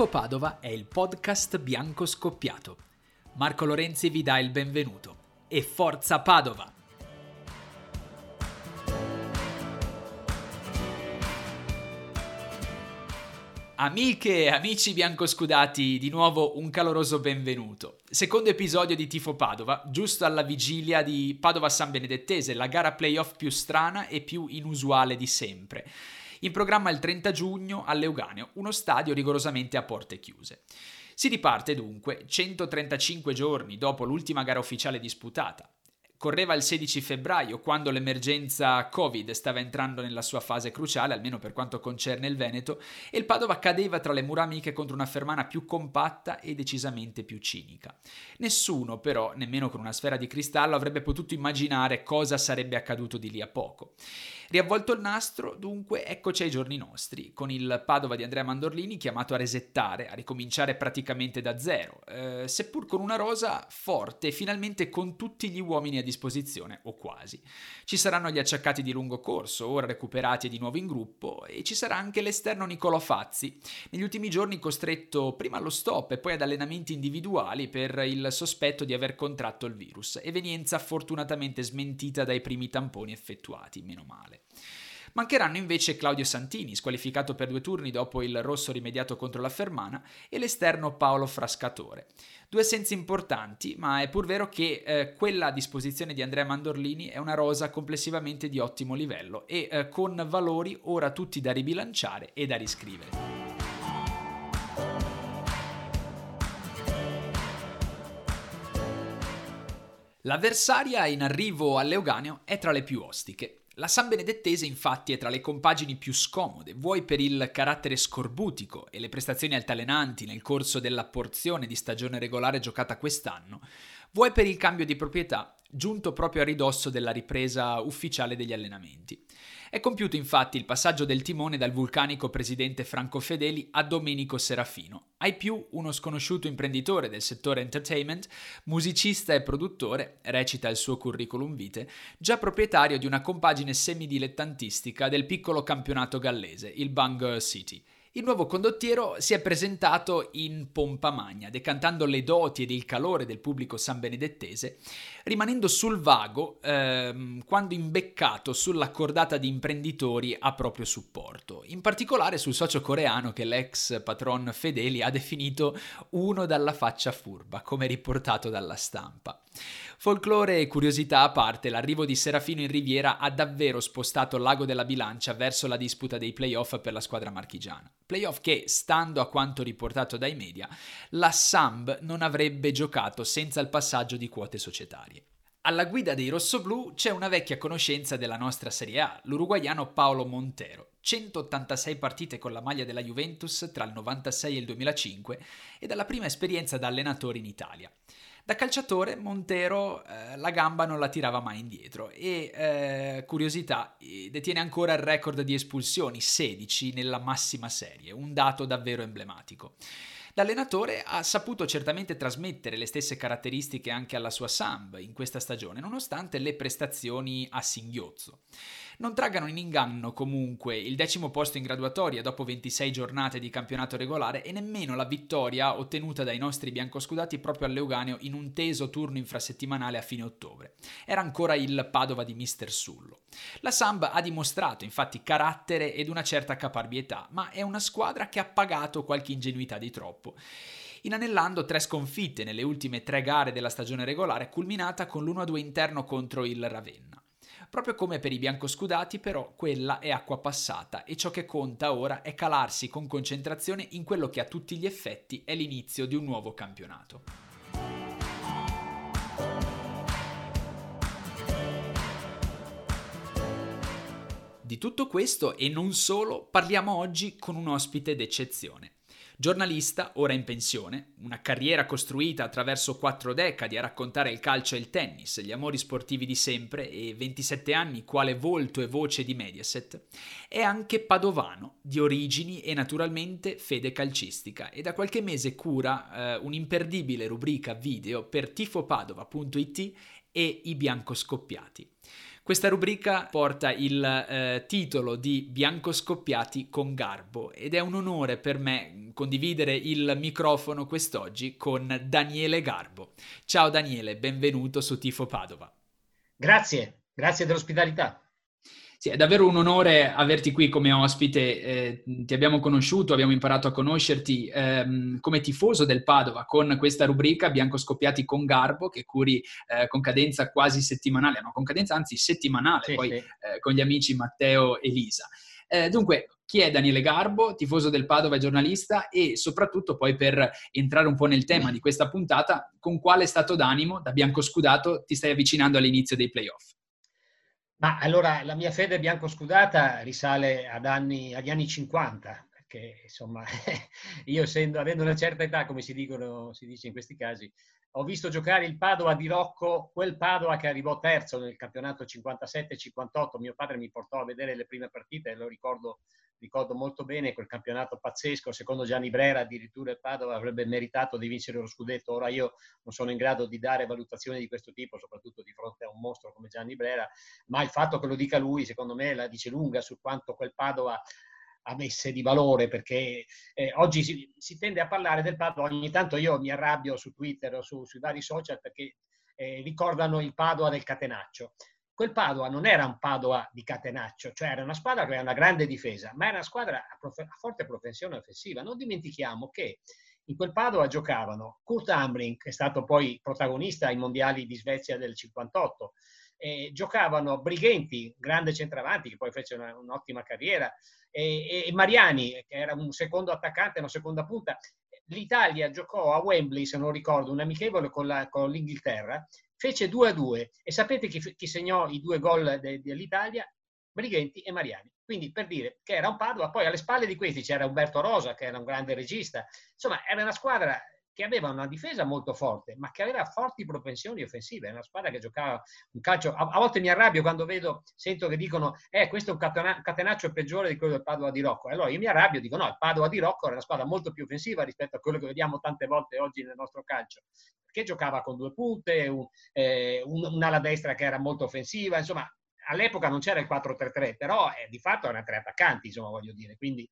Tifo Padova è il podcast bianco scoppiato. Marco Lorenzi vi dà il benvenuto. E forza Padova! Amiche e amici biancoscudati, di nuovo un caloroso benvenuto. Secondo episodio di Tifo Padova, giusto alla vigilia di Padova San Benedettese, la gara playoff più strana e più inusuale di sempre in programma il 30 giugno all'Euganeo, uno stadio rigorosamente a porte chiuse. Si riparte dunque 135 giorni dopo l'ultima gara ufficiale disputata. Correva il 16 febbraio, quando l'emergenza Covid stava entrando nella sua fase cruciale, almeno per quanto concerne il Veneto, e il Padova cadeva tra le mura amiche contro una Fermana più compatta e decisamente più cinica. Nessuno, però, nemmeno con una sfera di cristallo, avrebbe potuto immaginare cosa sarebbe accaduto di lì a poco. Riavvolto il nastro, dunque, eccoci ai giorni nostri, con il Padova di Andrea Mandorlini chiamato a resettare, a ricominciare praticamente da zero, eh, seppur con una rosa forte e finalmente con tutti gli uomini a disposizione, o quasi. Ci saranno gli acciaccati di lungo corso, ora recuperati e di nuovo in gruppo, e ci sarà anche l'esterno Niccolò Fazzi, negli ultimi giorni costretto prima allo stop e poi ad allenamenti individuali per il sospetto di aver contratto il virus, evenienza fortunatamente smentita dai primi tamponi effettuati, meno male. Mancheranno invece Claudio Santini, squalificato per due turni dopo il rosso rimediato contro la Fermana, e l'esterno Paolo Frascatore. Due assenze importanti, ma è pur vero che eh, quella a disposizione di Andrea Mandorlini è una rosa complessivamente di ottimo livello e eh, con valori ora tutti da ribilanciare e da riscrivere. L'avversaria in arrivo all'Euganeo è tra le più ostiche. La San Benedettese infatti è tra le compagini più scomode, vuoi per il carattere scorbutico e le prestazioni altalenanti nel corso della porzione di stagione regolare giocata quest'anno, vuoi per il cambio di proprietà giunto proprio a ridosso della ripresa ufficiale degli allenamenti. È compiuto infatti il passaggio del timone dal vulcanico presidente Franco Fedeli a Domenico Serafino, ai più uno sconosciuto imprenditore del settore entertainment, musicista e produttore, recita il suo curriculum vitae, già proprietario di una compagine semidilettantistica del piccolo campionato gallese, il Bangor City. Il nuovo condottiero si è presentato in pompa magna, decantando le doti ed il calore del pubblico sanbenedettese, rimanendo sul vago ehm, quando imbeccato sulla cordata di imprenditori a proprio supporto, in particolare sul socio coreano che l'ex patron Fedeli ha definito uno dalla faccia furba, come riportato dalla stampa. Folklore e curiosità a parte, l'arrivo di Serafino in Riviera ha davvero spostato l'ago della bilancia verso la disputa dei playoff per la squadra marchigiana. Playoff che, stando a quanto riportato dai media, la Samb non avrebbe giocato senza il passaggio di quote societarie. Alla guida dei rossoblù c'è una vecchia conoscenza della nostra Serie A, l'uruguaiano Paolo Montero. 186 partite con la maglia della Juventus tra il 96 e il 2005 e dalla prima esperienza da allenatore in Italia. Da calciatore Montero eh, la gamba non la tirava mai indietro e, eh, curiosità, detiene ancora il record di espulsioni, 16 nella massima serie, un dato davvero emblematico. L'allenatore ha saputo certamente trasmettere le stesse caratteristiche anche alla sua Samb in questa stagione, nonostante le prestazioni a singhiozzo. Non traggano in inganno comunque il decimo posto in graduatoria dopo 26 giornate di campionato regolare e nemmeno la vittoria ottenuta dai nostri biancoscudati proprio all'Euganeo in un teso turno infrasettimanale a fine ottobre. Era ancora il Padova di Mister Sullo. La Samb ha dimostrato infatti carattere ed una certa caparbietà, ma è una squadra che ha pagato qualche ingenuità di troppo inanellando tre sconfitte nelle ultime tre gare della stagione regolare, culminata con l'1-2 interno contro il Ravenna. Proprio come per i biancoscudati, però, quella è acqua passata e ciò che conta ora è calarsi con concentrazione in quello che a tutti gli effetti è l'inizio di un nuovo campionato. Di tutto questo e non solo parliamo oggi con un ospite d'eccezione. Giornalista, ora in pensione, una carriera costruita attraverso quattro decadi a raccontare il calcio e il tennis, gli amori sportivi di sempre e 27 anni quale volto e voce di Mediaset, è anche padovano, di origini e naturalmente fede calcistica e da qualche mese cura eh, un'imperdibile rubrica video per tifopadova.it e i biancoscoppiati. Questa rubrica porta il eh, titolo di Bianco Scoppiati con Garbo ed è un onore per me condividere il microfono quest'oggi con Daniele Garbo. Ciao Daniele, benvenuto su Tifo Padova. Grazie, grazie dell'ospitalità. Sì, è davvero un onore averti qui come ospite. Eh, ti abbiamo conosciuto, abbiamo imparato a conoscerti ehm, come tifoso del Padova con questa rubrica Bianco Scoppiati con Garbo che curi eh, con cadenza quasi settimanale, no, con cadenza anzi settimanale, sì, poi sì. Eh, con gli amici Matteo e Lisa. Eh, dunque, chi è Daniele Garbo, tifoso del Padova e giornalista e soprattutto poi per entrare un po' nel tema di questa puntata, con quale stato d'animo da bianco scudato ti stai avvicinando all'inizio dei playoff? Ma allora la mia fede bianco-scudata risale anni, agli anni 50, perché insomma io essendo, avendo una certa età, come si, dicono, si dice in questi casi, ho visto giocare il Padova di Rocco, quel Padova che arrivò terzo nel campionato 57-58. Mio padre mi portò a vedere le prime partite lo ricordo, ricordo molto bene, quel campionato pazzesco. Secondo Gianni Brera addirittura il Padova avrebbe meritato di vincere lo scudetto. Ora io non sono in grado di dare valutazioni di questo tipo, soprattutto di fronte a un mostro come Gianni Brera, ma il fatto che lo dica lui, secondo me, la dice lunga su quanto quel Padova avesse di valore, perché eh, oggi si, si, tende a parlare del Padova, ogni tanto io mi arrabbio su Twitter o su, sui vari social perché eh, ricordano il Padova del Catenaccio. Quel Padova non era un Padova di Catenaccio, cioè era una squadra che aveva una grande difesa, ma era una squadra a, prof- a forte propensione offensiva. Non dimentichiamo che in quel Padova giocavano Kurt Ambring, che è stato poi protagonista ai mondiali di Svezia del 58, eh, giocavano Brighenti, grande centravanti che poi fece una, un'ottima carriera, e, e, Mariani, che era un secondo attaccante, una seconda punta. L'Italia giocò a Wembley, se non ricordo, un amichevole con, la, con l'Inghilterra, fece 2-2 e sapete chi, chi segnò i due gol de, dell'Italia? Brighenti e Mariani. Quindi per dire che era un Padova, poi alle spalle di questi c'era Umberto Rosa, che era un grande regista. Insomma, era una squadra che aveva una difesa molto forte, ma che aveva forti propensioni offensive. È una squadra che giocava un calcio. A, a volte mi arrabbio quando vedo, sento che dicono: Eh, questo è un catena, catenaccio peggiore di quello del Padova di Rocco. Allora io mi arrabbio dico: No, il Padova di Rocco era una squadra molto più offensiva rispetto a quello che vediamo tante volte oggi nel nostro calcio. Perché giocava con due punte, un, eh, un, un'ala destra che era molto offensiva, insomma. All'epoca non c'era il 4-3-3, però eh, di fatto erano tre attaccanti, insomma, voglio dire. Quindi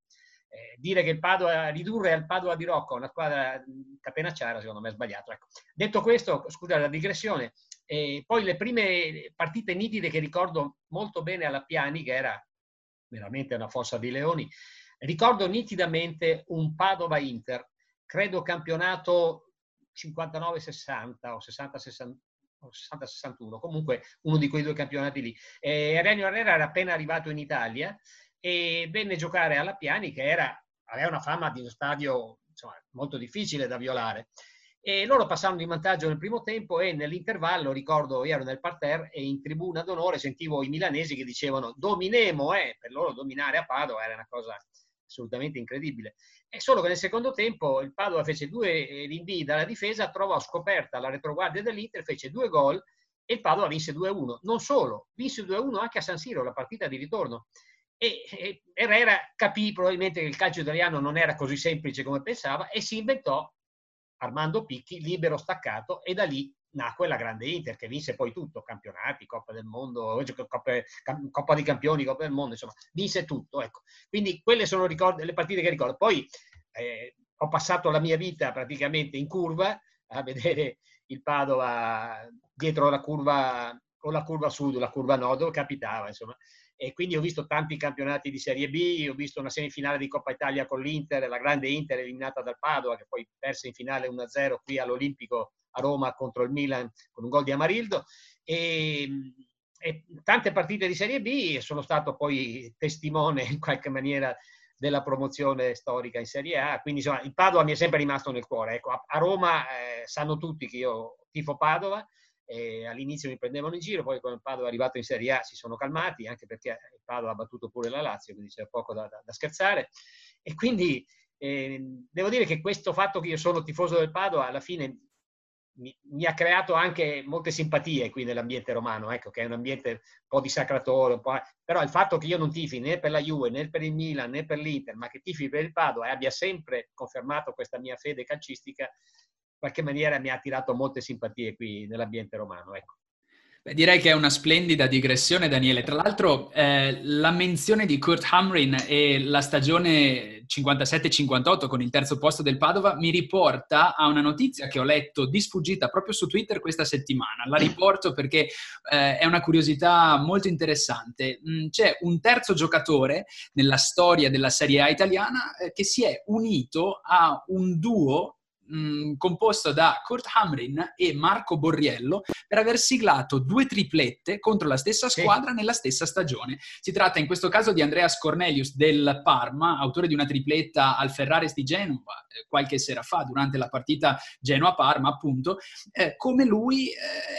eh, dire che il Padova, ridurre al Padova di Rocco una squadra catenacciara, secondo me è sbagliato. Ecco. Detto questo, scusa la digressione, eh, poi le prime partite nitide che ricordo molto bene alla Piani, che era veramente una fossa di leoni, ricordo nitidamente un Padova-Inter, credo campionato 59-60 o 60-61, 60-61, comunque uno di quei due campionati lì. Eh, Herrera era appena arrivato in Italia e venne a giocare alla Piani che era, aveva una fama di uno stadio insomma, molto difficile da violare. E loro passarono in vantaggio nel primo tempo e nell'intervallo, ricordo, io ero nel parterre e in tribuna d'onore sentivo i milanesi che dicevano dominemo, eh! per loro dominare a Padova era una cosa assolutamente incredibile. È solo che nel secondo tempo il Padova fece due rinvii dalla difesa, trovò scoperta la retroguardia dell'Inter, fece due gol e il Padova vinse 2-1. Non solo, vinse 2-1 anche a San Siro, la partita di ritorno. E, e Herrera capì probabilmente che il calcio italiano non era così semplice come pensava e si inventò Armando Picchi, libero staccato, e da lì nacque la grande Inter che vinse poi tutto, campionati, Coppa del Mondo, Coppa, Coppa di Campioni, Coppa del Mondo, insomma, vinse tutto. Ecco. Quindi quelle sono ricordi, le partite che ricordo. Poi eh, ho passato la mia vita praticamente in curva a vedere il Padova dietro la curva o la curva sud o la curva nord, capitava, insomma e quindi ho visto tanti campionati di Serie B, ho visto una semifinale di Coppa Italia con l'Inter, la grande Inter eliminata dal Padova che poi perse in finale 1-0 qui all'Olimpico Roma contro il Milan con un gol di Amarildo e, e tante partite di Serie B e sono stato poi testimone in qualche maniera della promozione storica in Serie A, quindi insomma il Padova mi è sempre rimasto nel cuore. Ecco, a, Roma eh, sanno tutti che io tifo Padova, e all'inizio mi prendevano in giro, poi quando il Padova è arrivato in Serie A si sono calmati, anche perché il Padova ha battuto pure la Lazio, quindi c'è poco da, da, da scherzare. E quindi eh, devo dire che questo fatto che io sono tifoso del Padova alla fine mi, mi, ha creato anche molte simpatie qui nell'ambiente romano, ecco, che è un ambiente un po' dissacratore, un po'... però il fatto che io non tifi né per la Juve, né per il Milan, né per l'Inter, ma che tifi per il Padova e abbia sempre confermato questa mia fede calcistica, qualche maniera mi ha attirato molte simpatie qui nell'ambiente romano. Ecco. Beh, direi che è una splendida digressione, Daniele. Tra l'altro, eh, la menzione di Kurt Hamrin e la stagione 57-58 con il terzo posto del Padova mi riporta a una notizia che ho letto di sfuggita proprio su Twitter questa settimana. La riporto perché eh, è una curiosità molto interessante. Mm, c'è un terzo giocatore nella storia della Serie A italiana eh, che si è unito a un duo mh, composto da Kurt Hamrin e Marco Borriello per aver siglato due triplette contro la stessa squadra sì. nella stessa stagione. Si tratta in questo caso di Andreas Cornelius del Parma, autore di una tripletta al Ferraris di Genova eh, qualche sera fa durante la partita Genoa-Parma, appunto. Eh, come lui eh,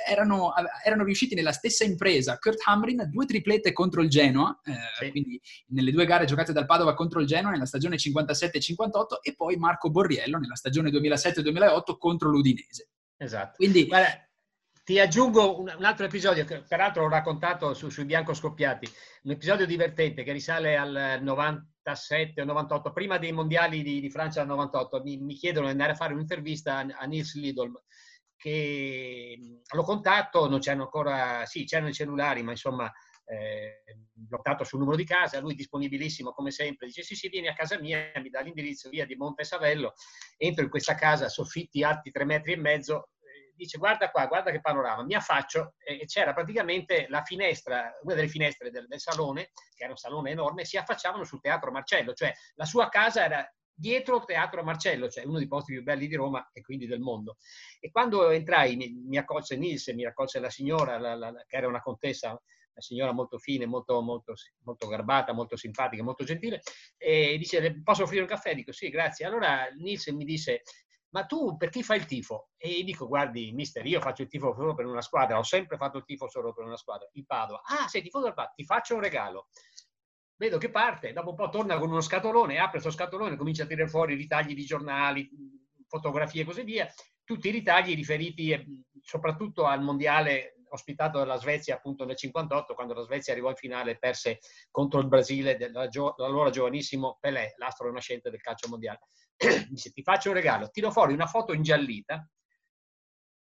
erano, erano, riusciti nella stessa impresa, Kurt Hamrin, due triplette contro il Genoa, eh, sì. quindi nelle due gare giocate dal Padova contro il Genoa nella stagione 57-58 e poi Marco Borriello nella stagione 2006 2007-2008 contro l'Udinese. Esatto. Quindi, Guarda, ti aggiungo un, un, altro episodio che peraltro ho raccontato su, sui Bianco Scoppiati, un episodio divertente che risale al 97 o 98, prima dei mondiali di, di Francia del 98. Mi, mi, chiedono di andare a fare un'intervista a, a Nils Lidolm che lo contatto, non c'erano ancora, sì, c'erano i cellulari, ma insomma eh, bloccato sul numero di casa, lui disponibilissimo come sempre, dice sì sì vieni a casa mia, mi dà l'indirizzo via di Monte Savello, entro in questa casa, soffitti alti tre metri e mezzo, eh, dice guarda qua, guarda che panorama, mi affaccio e c'era praticamente la finestra, una delle finestre del, del salone, che era un salone enorme, si affacciavano sul Teatro Marcello, cioè la sua casa era dietro il Teatro Marcello, cioè uno dei posti più belli di Roma e quindi del mondo. E quando entrai mi, mi accolse Nils, mi accolse la signora, la, la, che era una contessa signora molto fine, molto, molto, molto garbata, molto simpatica, molto gentile, e dice, posso offrire un caffè? Dico, sì, grazie. Allora Nielsen mi dice, ma tu per chi fai il tifo? E io dico, guardi, mister, io faccio il tifo solo per una squadra, ho sempre fatto il tifo solo per una squadra, il Padova. Ah, sei tifoso del Padova, ti faccio un regalo. Vedo che parte, dopo un po' torna con uno scatolone, apre questo scatolone, comincia a tirare fuori ritagli di giornali, fotografie e così via, tutti i ritagli riferiti eh, soprattutto al mondiale ospitato dalla Svezia appunto nel 58, quando la Svezia arrivò in finale e perse contro il Brasile dall'allora giovanissimo Pelé, l'astro nascente del calcio mondiale. Dice, ti faccio un regalo, tiro fuori una foto ingiallita,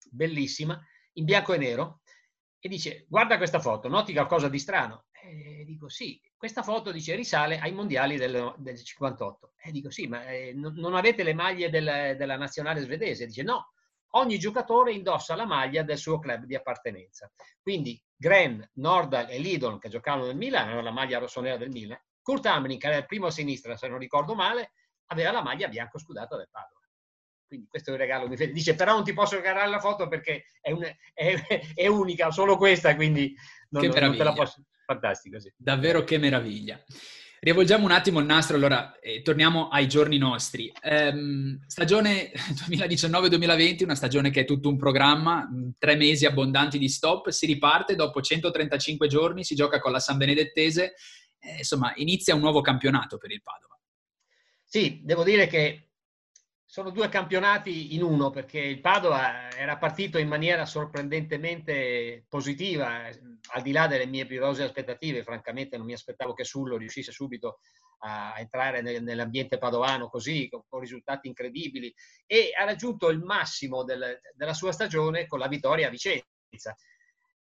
bellissima, in bianco e nero, e dice, guarda questa foto, noti qualcosa di strano? E dico, sì, questa foto dice risale ai mondiali del, del 58. E dico, sì, ma eh, non avete le maglie del, della nazionale svedese? Dice, no, ogni giocatore indossa la maglia del suo club di appartenenza. Quindi Gren, Nordal e Lidon, che giocavano nel Milan, avevano la maglia rossonera del Milan. Kurt Hamrin, che era il primo a sinistra, se non ricordo male, aveva la maglia bianco-scudata del Padova. Quindi questo è il regalo Fede. Dice, però non ti posso regalare la foto perché è, un, è, è unica, solo questa, quindi non, non te la posso... Fantastico, sì. Davvero che meraviglia. Rivolgiamo un attimo il nastro, allora eh, torniamo ai giorni nostri. Ehm, stagione 2019-2020, una stagione che è tutto un programma, mm, tre mesi abbondanti di stop, si riparte, dopo 135 giorni si gioca con la San Benedettese, eh, insomma inizia un nuovo campionato per il Padova. Sì, devo dire che sono due campionati in uno perché il Padova era partito in maniera sorprendentemente positiva, al di là delle mie più rose aspettative, francamente non mi aspettavo che Sullo riuscisse subito a entrare nell'ambiente padovano così, con, risultati incredibili, e ha raggiunto il massimo del, della sua stagione con la vittoria a Vicenza.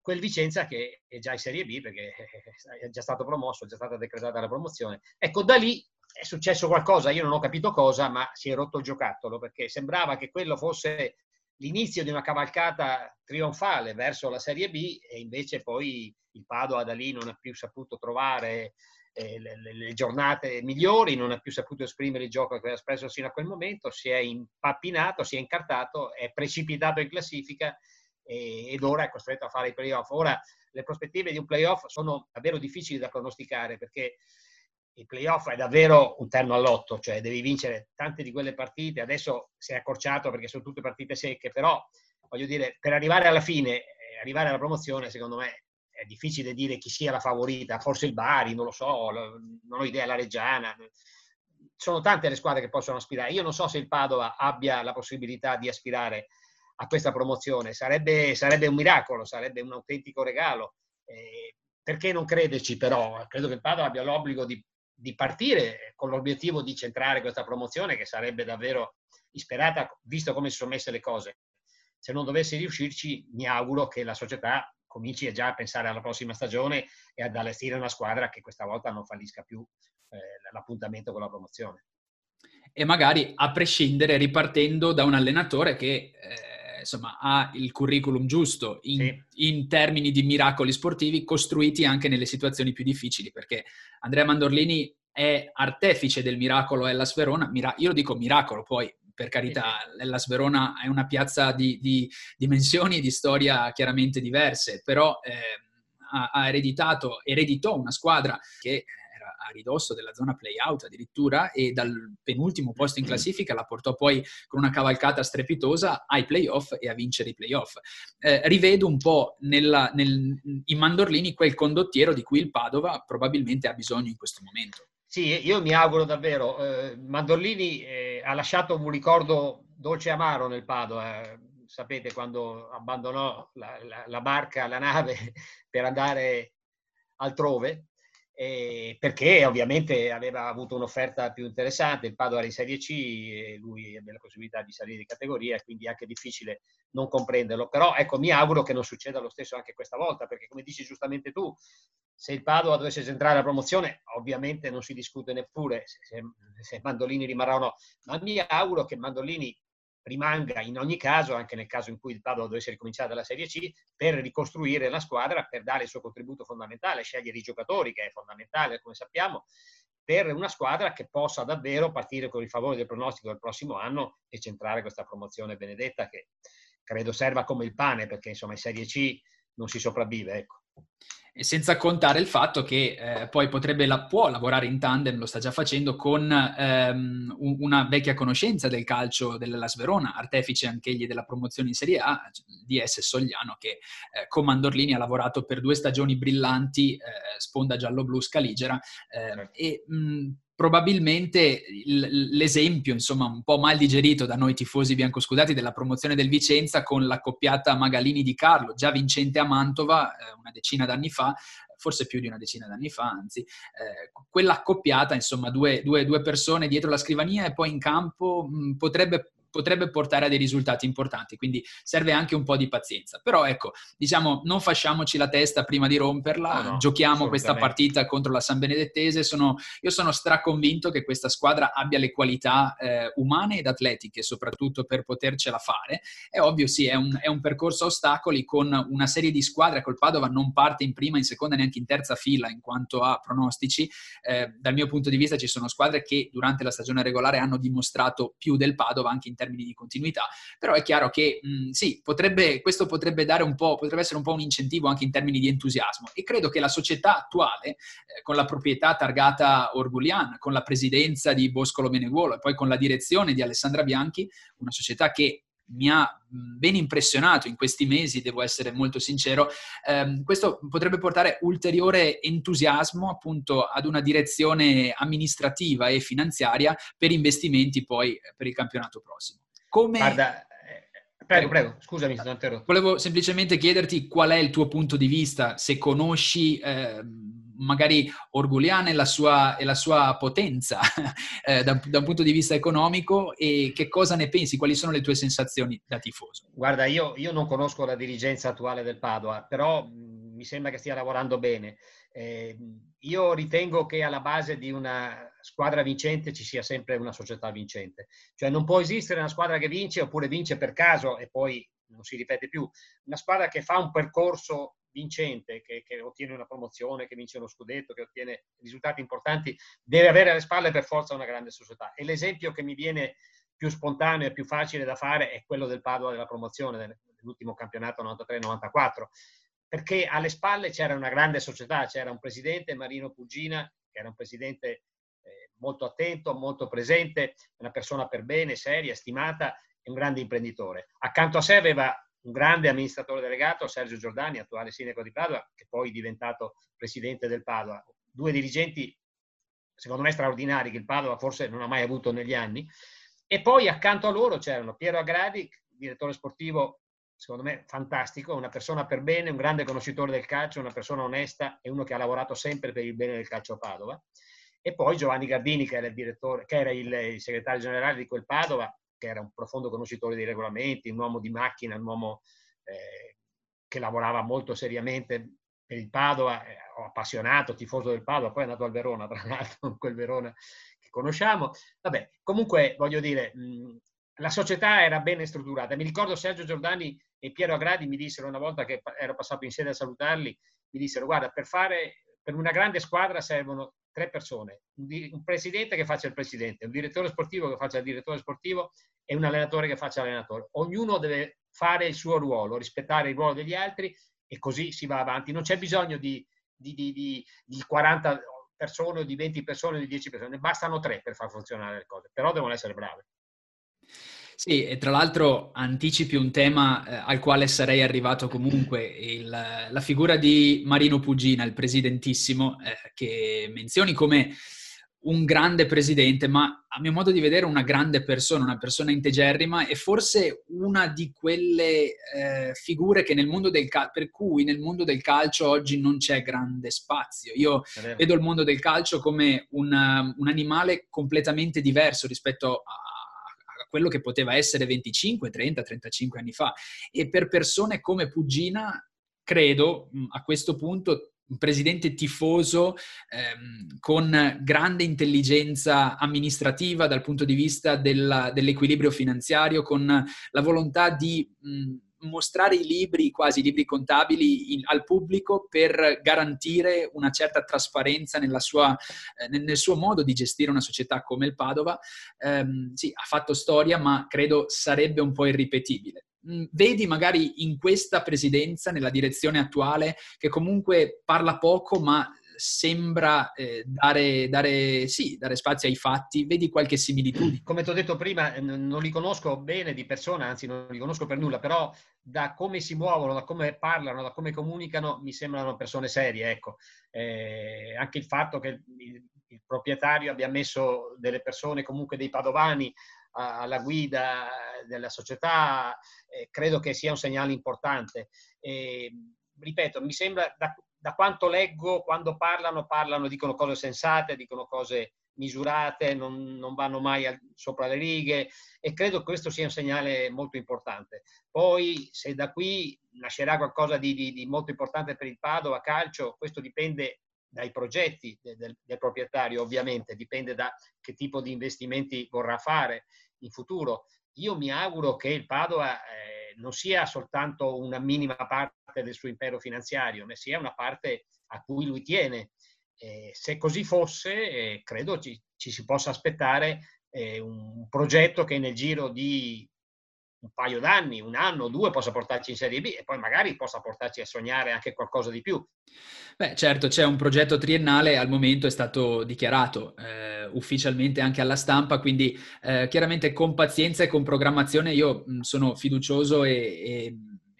Quel Vicenza che è già in Serie B perché è già stato promosso, è già stata decretata la promozione. Ecco, da lì è successo qualcosa, io non ho capito cosa, ma si è rotto il giocattolo perché sembrava che quello fosse l'inizio di una cavalcata trionfale verso la Serie B e invece poi il Padova da lì non ha più saputo trovare eh, le, giornate migliori, non ha più saputo esprimere il gioco che aveva espresso fino a quel momento, si è impappinato, si è incartato, è precipitato in classifica ed ora è costretto a fare i playoff. Ora le prospettive di un playoff sono davvero difficili da pronosticare perché il playoff è davvero un terno all'otto, cioè devi vincere tante di quelle partite. Adesso si è accorciato perché sono tutte partite secche, però voglio dire, per arrivare alla fine, eh, arrivare alla promozione, secondo me è difficile dire chi sia la favorita, forse il Bari, non lo so, non ho idea, la Reggiana. Sono tante le squadre che possono aspirare. Io non so se il Padova abbia la possibilità di aspirare a questa promozione. Sarebbe, sarebbe un miracolo, sarebbe un autentico regalo. Eh, perché non crederci però? Credo che il Padova abbia l'obbligo di di partire con l'obiettivo di centrare questa promozione che sarebbe davvero isperata visto come si sono messe le cose. Se non dovesse riuscirci, mi auguro che la società cominci già a pensare alla prossima stagione e ad allestire una squadra che questa volta non fallisca più eh, l'appuntamento con la promozione. E magari a prescindere ripartendo da un allenatore che eh, insomma, ha il curriculum giusto in, sì. in, termini di miracoli sportivi costruiti anche nelle situazioni più difficili, perché Andrea Mandorlini è artefice del miracolo Ellas Verona, Mira- io dico miracolo, poi per carità, l'Ellas Verona è una piazza di, di dimensioni e di storia chiaramente diverse, però eh, ha, ha ereditato, ereditò una squadra che era a ridosso della zona play-out addirittura e dal penultimo posto in classifica la portò poi con una cavalcata strepitosa ai play-off e a vincere i play-off. Eh, rivedo un po' nella, nel, in Mandorlini quel condottiero di cui il Padova probabilmente ha bisogno in questo momento. Sì, io mi auguro davvero. Eh, Mandorlini eh, ha lasciato un ricordo dolce e amaro nel Padova. Eh, sapete quando abbandonò la, la, la, barca, la nave per andare altrove, eh, perché ovviamente aveva avuto un'offerta più interessante. Il Padova era in Serie C e lui ebbe la possibilità di salire di categoria, quindi è anche difficile non comprenderlo. Però ecco, mi auguro che non succeda lo stesso anche questa volta, perché come dici giustamente tu, se il Padova dovesse centrare la promozione, ovviamente non si discute neppure se, se, se Mandolini rimarrà o no, ma mi auguro che Mandolini rimanga in ogni caso, anche nel caso in cui il Padova dovesse ricominciare dalla Serie C, per ricostruire la squadra, per dare il suo contributo fondamentale, scegliere i giocatori, che è fondamentale, come sappiamo, per una squadra che possa davvero partire con il favore del pronostico del prossimo anno e centrare questa promozione benedetta che credo serva come il pane, perché insomma in Serie C non si sopravvive. Ecco. E senza contare il fatto che eh, poi potrebbe la, può lavorare in tandem, lo sta già facendo, con ehm, una vecchia conoscenza del calcio della Sverona, artefice anch'egli della promozione in Serie A, DS Sogliano, che eh, con Mandorlini ha lavorato per due stagioni brillanti, eh, sponda giallo-blu scaligera, eh, e mh, probabilmente l'esempio, insomma, un po' mal digerito da noi tifosi biancoscudati della promozione del Vicenza con la coppiata Magalini di Carlo, già vincente a Mantova eh, una decina d'anni fa, forse più di una decina d'anni fa, anzi, eh, quella accoppiata, insomma, due, due, due, persone dietro la scrivania e poi in campo mh, potrebbe potrebbe portare a dei risultati importanti, quindi serve anche un po' di pazienza. Però ecco, diciamo, non fasciamoci la testa prima di romperla, no, no, giochiamo questa partita contro la San Benedettese, sono, io sono straconvinto che questa squadra abbia le qualità eh, umane ed atletiche, soprattutto per potercela fare. È ovvio, sì, è un, è un percorso a ostacoli con una serie di squadre, col Padova non parte in prima, in seconda, neanche in terza fila in quanto a pronostici. Eh, dal mio punto di vista ci sono squadre che durante la stagione regolare hanno dimostrato più del Padova anche in termini di continuità, però è chiaro che mh, sì, potrebbe, questo potrebbe dare un po', potrebbe essere un po' un incentivo anche in termini di entusiasmo. E credo che la società attuale, eh, con la proprietà targata Orgulian, con la presidenza di Boscolo Meneguolo e poi con la direzione di Alessandra Bianchi, una società che mi ha ben impressionato in questi mesi, devo essere molto sincero. Eh, questo potrebbe portare ulteriore entusiasmo appunto ad una direzione amministrativa e finanziaria per investimenti poi per il campionato prossimo. Come... Guarda, eh, Prego, prego, scusami se interrotto. Volevo semplicemente chiederti qual è il tuo punto di vista, se conosci eh, magari Orguliana e la sua, e la sua potenza eh, da, da, un punto di vista economico e che cosa ne pensi, quali sono le tue sensazioni da tifoso? Guarda, io, io non conosco la dirigenza attuale del Padova, però mh, mi sembra che stia lavorando bene. Eh, io ritengo che alla base di una squadra vincente ci sia sempre una società vincente. Cioè non può esistere una squadra che vince oppure vince per caso e poi non si ripete più. Una squadra che fa un percorso vincente, che, che, ottiene una promozione, che vince uno scudetto, che ottiene risultati importanti, deve avere alle spalle per forza una grande società. E l'esempio che mi viene più spontaneo e più facile da fare è quello del Padova della promozione dell'ultimo campionato 93-94, perché alle spalle c'era una grande società, c'era un presidente, Marino Pugina, che era un presidente eh, molto attento, molto presente, una persona per bene, seria, stimata e un grande imprenditore. Accanto a sé aveva un grande amministratore delegato, Sergio Giordani, attuale sindaco di Padova, che poi è diventato presidente del Padova. Due dirigenti, secondo me, straordinari, che il Padova forse non ha mai avuto negli anni. E poi accanto a loro c'erano Piero Agradi, direttore sportivo, secondo me, fantastico, una persona per bene, un grande conoscitore del calcio, una persona onesta e uno che ha lavorato sempre per il bene del calcio a Padova. E poi Giovanni Gardini, che era il, che era il segretario generale di quel Padova, che era un profondo conoscitore dei regolamenti, un uomo di macchina, un uomo eh, che lavorava molto seriamente per il Padova, eh, appassionato, tifoso del Padova, poi è andato al Verona, tra l'altro, quel Verona che conosciamo. Vabbè, comunque voglio dire, mh, la società era ben strutturata. Mi ricordo Sergio Giordani e Piero Agradi mi dissero una volta che ero passato in sede a salutarli, mi dissero guarda, per, fare, per una grande squadra servono tre persone, un, presidente che faccia il presidente, un direttore sportivo che faccia il direttore sportivo e un allenatore che faccia l'allenatore. Ognuno deve fare il suo ruolo, rispettare il ruolo degli altri e così si va avanti. Non c'è bisogno di, di, di, di 40 persone o di 20 persone o di 10 persone, bastano tre per far funzionare le cose, però devono essere brave. Sì, e tra l'altro anticipi un tema eh, al quale sarei arrivato comunque, il, la figura di Marino Pugina, il presidentissimo, eh, che menzioni come un grande presidente, ma a mio modo di vedere una grande persona, una persona integerrima e forse una di quelle eh, figure che nel mondo del cal- per cui nel mondo del calcio oggi non c'è grande spazio. Io vedo il mondo del calcio come un, un animale completamente diverso rispetto a quello che poteva essere 25, 30, 35 anni fa. E per persone come Pugina, credo a questo punto un presidente tifoso ehm, con grande intelligenza amministrativa dal punto di vista della, dell'equilibrio finanziario, con la volontà di mh, mostrare i libri, quasi i libri contabili, in, al pubblico per garantire una certa trasparenza sua, eh, nel, nel, suo modo di gestire una società come il Padova. Eh, sì, ha fatto storia, ma credo sarebbe un po' irripetibile. Mm, vedi magari in questa presidenza, nella direzione attuale, che comunque parla poco, ma sembra eh, dare, dare, sì, dare, spazio ai fatti. Vedi qualche similitudine? Come ti ho detto prima, eh, non li conosco bene di persona, anzi non li conosco per nulla, però da come si muovono, da come parlano, da come comunicano, mi sembrano persone serie. Ecco. Eh, anche il fatto che il, il, proprietario abbia messo delle persone, comunque dei padovani, alla guida della società, eh, credo che sia un segnale importante. ripeto, mi sembra da, da quanto leggo, quando parlano, parlano, dicono cose sensate, dicono cose misurate, non, non vanno mai al, sopra le righe e credo che questo sia un segnale molto importante. Poi se da qui nascerà qualcosa di, di, di molto importante per il Padova calcio, questo dipende dai progetti del, del, del, proprietario, ovviamente, dipende da che tipo di investimenti vorrà fare in futuro. Io mi auguro che il Padova eh, non sia soltanto una minima parte del suo impero finanziario, ma sia una parte a cui lui tiene. Eh, se così fosse, eh, credo ci, ci, si possa aspettare eh, un progetto che nel giro di un paio d'anni, un anno, due, possa portarci in Serie B e poi magari possa portarci a sognare anche qualcosa di più. Beh, certo, c'è un progetto triennale, al momento è stato dichiarato eh, ufficialmente anche alla stampa, quindi eh, chiaramente con pazienza e con programmazione io mh, sono fiducioso e, e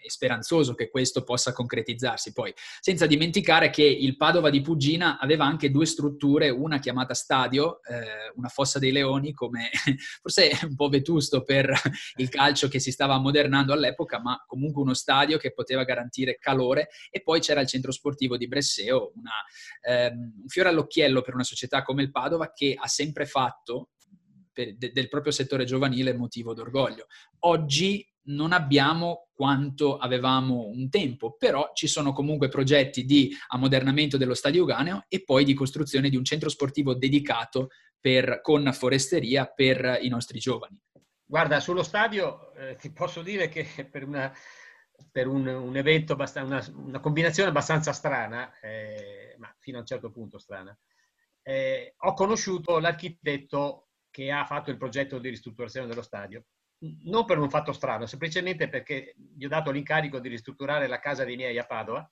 e speranzoso che questo possa concretizzarsi. Poi, senza dimenticare che il Padova di Pugina aveva anche due strutture, una chiamata stadio, eh, una fossa dei leoni, come forse un po' vetusto per il calcio che si stava ammodernando all'epoca, ma comunque uno stadio che poteva garantire calore e poi c'era il centro sportivo di Bresseo, una, ehm, un fiore all'occhiello per una società come il Padova che ha sempre fatto del proprio settore giovanile motivo d'orgoglio. Oggi non abbiamo quanto avevamo un tempo, però ci sono comunque progetti di ammodernamento dello stadio Uganeo e poi di costruzione di un centro sportivo dedicato per, con foresteria per i nostri giovani. Guarda, sullo stadio eh, ti posso dire che per, una, per un, un, evento, una, una, combinazione abbastanza strana, eh, ma fino a un certo punto strana, eh, ho conosciuto l'architetto che ha fatto il progetto di ristrutturazione dello stadio non per un fatto strano, semplicemente perché gli ho dato l'incarico di ristrutturare la casa dei miei a Padova.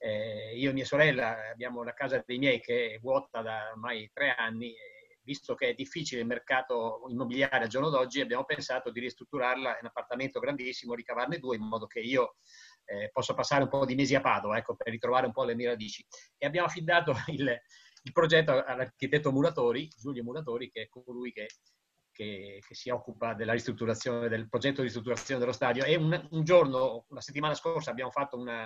Eh, io e mia sorella abbiamo la casa dei miei che è vuota da ormai tre anni. Visto che è difficile il mercato immobiliare al giorno d'oggi, abbiamo pensato di ristrutturarla in un appartamento grandissimo, ricavarne due in modo che io eh, possa passare un po' di mesi a Padova, ecco, per ritrovare un po' le mie radici. E abbiamo affidato il, il progetto all'architetto Muratori, Giulio Muratori, che è colui che che, che, si occupa della ristrutturazione, del progetto di ristrutturazione dello stadio. E un, un giorno, la settimana scorsa, abbiamo fatto una,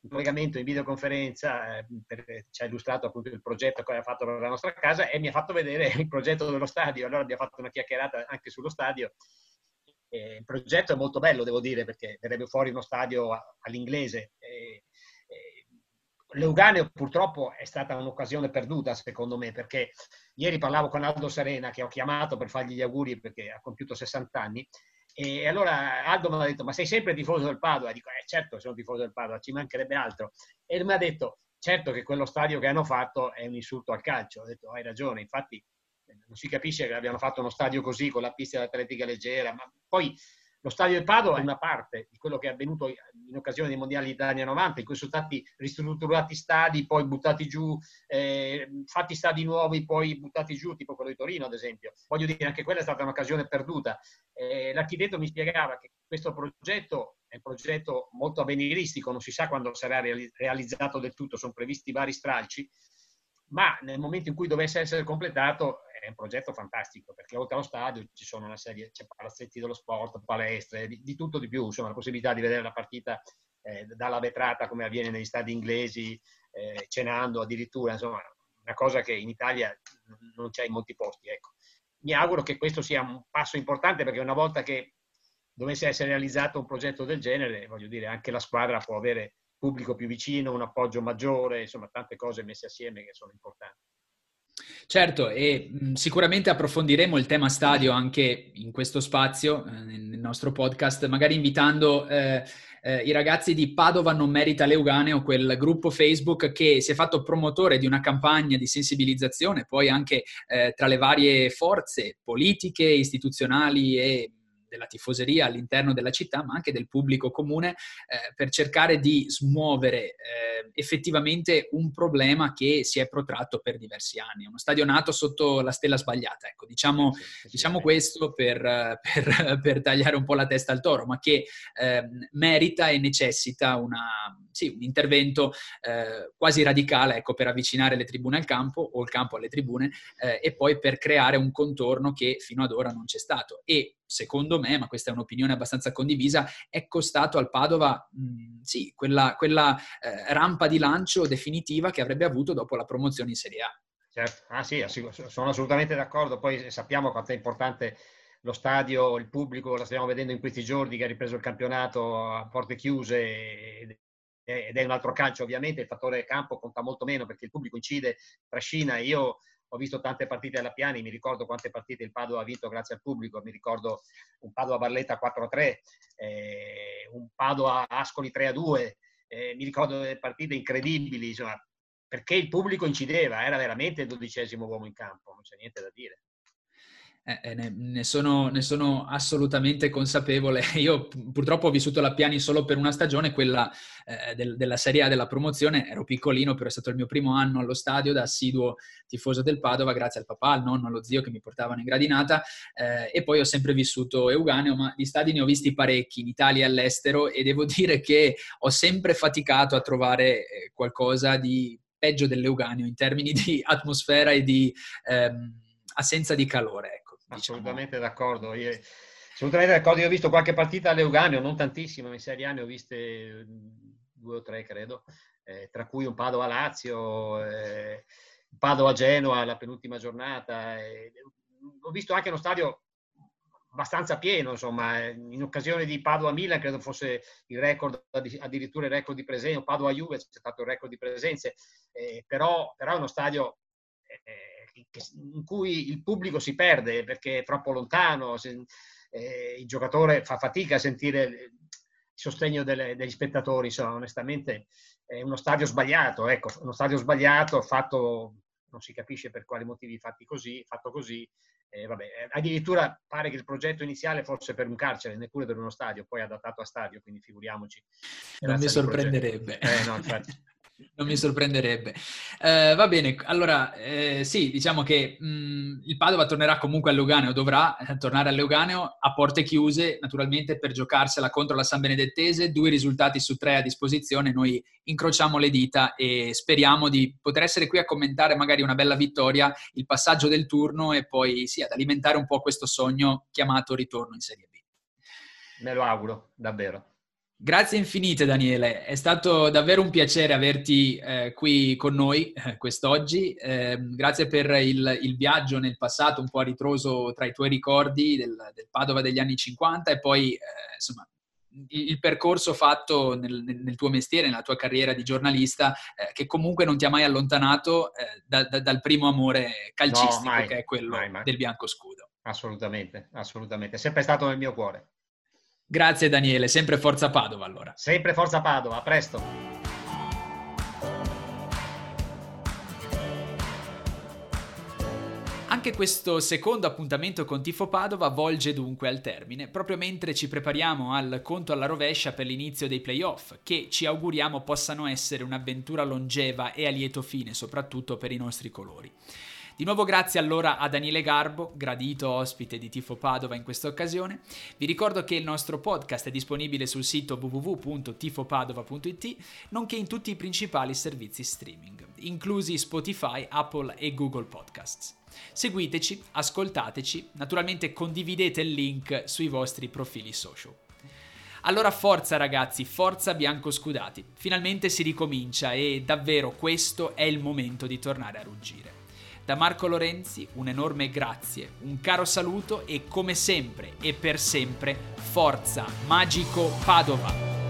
un collegamento in videoconferenza, eh, per, ci ha illustrato appunto il progetto che aveva fatto la nostra casa e mi ha fatto vedere il progetto dello stadio. Allora abbiamo fatto una chiacchierata anche sullo stadio Eh, il progetto è molto bello, devo dire, perché verrebbe fuori uno stadio all'inglese. Eh, Leuganeo purtroppo è stata un'occasione perduta, secondo me, perché ieri parlavo con Aldo Serena, che ho chiamato per fargli gli auguri perché ha compiuto 60 anni, e allora Aldo mi ha detto, ma sei sempre tifoso del Padova? Dico, eh certo sono tifoso del Padova, ci mancherebbe altro. E mi ha detto, certo che quello stadio che hanno fatto è un insulto al calcio. Ho detto, hai ragione, infatti non si capisce che abbiano fatto uno stadio così con la pista d'atletica leggera, ma poi lo stadio del Padova è una parte di quello che è avvenuto in occasione dei mondiali d'Italia 90, in cui sono stati ristrutturati stadi, poi buttati giù, eh, fatti stadi nuovi, poi buttati giù, tipo quello di Torino, ad esempio. Voglio dire, anche quella è stata un'occasione perduta. Eh, l'architetto mi spiegava che questo progetto è un progetto molto avveniristico, non si sa quando sarà realizzato del tutto, sono previsti vari stralci, ma nel momento in cui dovesse essere completato è un progetto fantastico perché oltre allo stadio ci sono una serie, c'è palazzetti dello sport, palestre, di, di tutto di più, insomma la possibilità di vedere la partita eh, dalla vetrata come avviene negli stadi inglesi, eh, cenando addirittura, insomma una cosa che in Italia non c'è in molti posti. Ecco. Mi auguro che questo sia un passo importante perché una volta che dovesse essere realizzato un progetto del genere, voglio dire, anche la squadra può avere pubblico più vicino, un appoggio maggiore, insomma tante cose messe assieme che sono importanti. Certo, e sicuramente approfondiremo il tema stadio anche in questo spazio, eh, nel nostro podcast, magari invitando eh, eh, i ragazzi di Padova non merita Leuganeo, quel gruppo Facebook che si è fatto promotore di una campagna di sensibilizzazione, poi anche eh, tra le varie forze politiche, istituzionali e della tifoseria all'interno della città, ma anche del pubblico comune, eh, per cercare di smuovere eh, effettivamente un problema che si è protratto per diversi anni. Uno stadio nato sotto la stella sbagliata, ecco, diciamo, diciamo questo per, per, per, tagliare un po' la testa al toro, ma che eh, merita e necessita una, sì, un intervento eh, quasi radicale ecco, per avvicinare le tribune al campo o il campo alle tribune eh, e poi per creare un contorno che fino ad ora non c'è stato. E secondo me, ma questa è un'opinione abbastanza condivisa, è costato al Padova mh, sì, quella, quella eh, rampa di lancio definitiva che avrebbe avuto dopo la promozione in Serie A. Certo, ah sì, sono assolutamente d'accordo. Poi sappiamo quanto è importante lo stadio, il pubblico, lo stiamo vedendo in questi giorni che ha ripreso il campionato a porte chiuse ed è un altro calcio ovviamente, il fattore campo conta molto meno perché il pubblico incide, trascina. Io ho visto tante partite alla Piani, mi ricordo quante partite il Padova ha vinto grazie al pubblico, mi ricordo un Padova Barletta 4-3, eh, un Padova Ascoli 3-2, eh, mi ricordo delle partite incredibili, insomma, perché il pubblico incideva, era veramente il dodicesimo uomo in campo, non c'è niente da dire. Eh, eh, ne, ne, sono, ne, sono, assolutamente consapevole. Io purtroppo ho vissuto la Piani solo per una stagione, quella eh, del, della Serie A della promozione. Ero piccolino, però è stato il mio primo anno allo stadio da assiduo tifoso del Padova, grazie al papà, al nonno, allo zio che mi portavano in gradinata. Eh, e poi ho sempre vissuto Euganeo, ma di stadi ne ho visti parecchi in Italia e all'estero e devo dire che ho sempre faticato a trovare eh, qualcosa di peggio dell'Euganeo in termini di atmosfera e di ehm, assenza di calore. Diciamo. Assolutamente d'accordo. Io, assolutamente d'accordo. Io ho visto qualche partita a Leuganeo, non tantissimo, in Serie A ne ho viste due o tre, credo, eh, tra cui un Padova-Lazio, eh, Padova-Genoa la penultima giornata. Eh, ho visto anche uno stadio abbastanza pieno, insomma, in occasione di Padova-Milan credo fosse il record, addirittura il record di presenza, Padova-Juve c'è stato il record di presenze, eh, però, però, è uno stadio eh, in cui il pubblico si perde perché è troppo lontano, se, eh, il giocatore fa fatica a sentire il sostegno delle, degli spettatori, insomma, onestamente è uno stadio sbagliato, ecco, uno stadio sbagliato, fatto, non si capisce per quali motivi fatti così, fatto così, eh, vabbè, addirittura pare che il progetto iniziale fosse per un carcere, neppure per uno stadio, poi adattato a stadio, quindi figuriamoci. Non mi sorprenderebbe. Eh, no, non mi sorprenderebbe. Eh, va bene, allora eh, sì, diciamo che mh, mm, il Padova tornerà comunque a Leuganeo, dovrà eh, tornare a Leuganeo a porte chiuse, naturalmente per giocarsela contro la San Benedettese, due risultati su tre a disposizione, noi incrociamo le dita e speriamo di poter essere qui a commentare magari una bella vittoria, il passaggio del turno e poi sì, ad alimentare un po' questo sogno chiamato ritorno in Serie B. Me lo auguro, davvero. Grazie infinite Daniele, è stato davvero un piacere averti eh, qui con noi eh, quest'oggi. Eh, grazie per il, il, viaggio nel passato, un po' a ritroso tra i tuoi ricordi del, del Padova degli anni 50 e poi eh, insomma il, il percorso fatto nel, nel, tuo mestiere, nella tua carriera di giornalista, eh, che comunque non ti ha mai allontanato da, da, dal primo amore calcistico no, mai, che è quello mai, mai. del bianco scudo. Assolutamente, assolutamente, è sempre stato nel mio cuore. Grazie Daniele, sempre Forza Padova allora. Sempre Forza Padova, a presto. Anche questo secondo appuntamento con Tifo Padova volge dunque al termine, proprio mentre ci prepariamo al conto alla rovescia per l'inizio dei playoff, che ci auguriamo possano essere un'avventura longeva e a lieto fine, soprattutto per i nostri colori. Di nuovo grazie allora a Daniele Garbo, gradito ospite di Tifo Padova in questa occasione. Vi ricordo che il nostro podcast è disponibile sul sito www.tifopadova.it, nonché in tutti i principali servizi streaming, inclusi Spotify, Apple e Google Podcasts. Seguiteci, ascoltateci, naturalmente condividete il link sui vostri profili social. Allora forza ragazzi, forza bianco scudati. Finalmente si ricomincia e davvero questo è il momento di tornare a ruggire. Da Marco Lorenzi un enorme grazie, un caro saluto e come sempre e per sempre, forza Magico Padova!